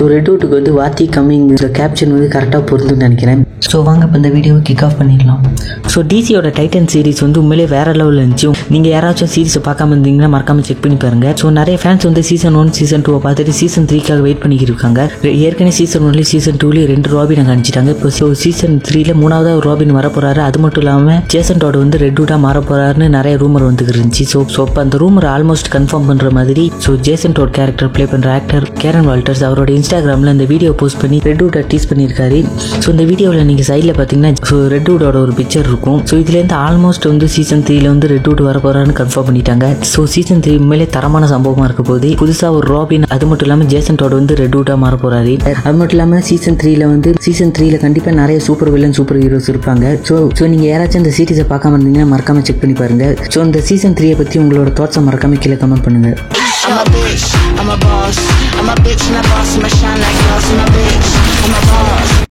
So red ரெட்வுட்டுக்கு வந்து வாத்தி coming caption வந்து கரெக்டாக பொருந்துன்னு நினைக்கிறேன். ஸோ வாங்க இப்போ இந்த வீடியோவை கிக் ஆஃப் பண்ணிடலாம். ஸோ டிசியோட டைட்டன் சீரிஸ் வந்து உண்மையிலே வேற லெவலில் இருந்துச்சு. நீங்கள் யாராச்சும் சீரிஸை பார்க்காம இருந்தீங்கன்னா மறக்காம செக் பண்ணி பாருங்க. ஸோ நிறைய ஃபேன்ஸ் வந்து சீசன் ஒன் சீசன் டூவை பார்த்துட்டு சீசன் த்ரீக்காக வெயிட் பண்ணிக்கிட்டு இருக்காங்க ஏற்கனவே சீசன் ஒன்லேயும் சீசன் டூலேயும் ரெண்டு ராபினை அனுப்பிச்சிட்டாங்க இப்போ ஸோ சீசன் த்ரீல மூணாவதாக ஒரு ராபின் வர அது மட்டும் இல்லாமல் ஜேசன் டாட் வந்து ரெட்வுட்டாக மாற போகிறாருன்னு நிறைய ரூமர் வந்துட்டு இருந்துச்சு ஸோ ஸோ அந்த ரூமர் ஆல்மோஸ்ட் கன்ஃபார்ம் பண்ணுற மாதிரி so Jason Todd character play பண்ணுற ஆக்டர் கேரன் வால்டர்ஸ் அவரோட இன்ஸ்டாகிராமில் இந்த வீடியோ போஸ்ட் பண்ணி ரெட்வுட்டை டீஸ் பண்ணியிருக்காரு. ஸோ இந்த வீடியோவில் நீங்கள் சைடில் பார்த்தீங்கன்னா ஸோ ரெட்வுட்டோட ஒரு பிக்சர் இருக்கும். ஸோ இதுலேருந்து ஆல்மோஸ்ட் வந்து சீசன் த்ரீல வந்து ரெட்வுட் வர போகிறான்னு கன்ஃபார்ம் பண்ணிட்டாங்க. ஸோ சீசன் த்ரீ உண்மையிலே தரமான சம்பவமாக இருக்க போது புதுசாக ஒரு ராபின் அது மட்டும் இல்லாமல் ஜேசன் டாட் வந்து ரெட்வுட்டாக மாற போகிறாரு அது மட்டும் இல்லாமல் சீசன் த்ரீல வந்து சீசன் த்ரீல கண்டிப்பாக நிறைய சூப்பர் வில்லன் சூப்பர் ஹீரோஸ் இருப்பாங்க. ஸோ ஸோ நீங்கள் யாராச்சும் இந்த சீரீஸை பார்க்காம இருந்தீங்கன்னா மறக்காம செக் பண்ணி பாருங்க. ஸோ இந்த சீசன் த்ரீயை பற்றி உங்களோட தாட்ஸை மறக்காம கீழே கமெண்ட் பண்ணுங்க. I'm a bitch, I'm a boss. I'm a bitch.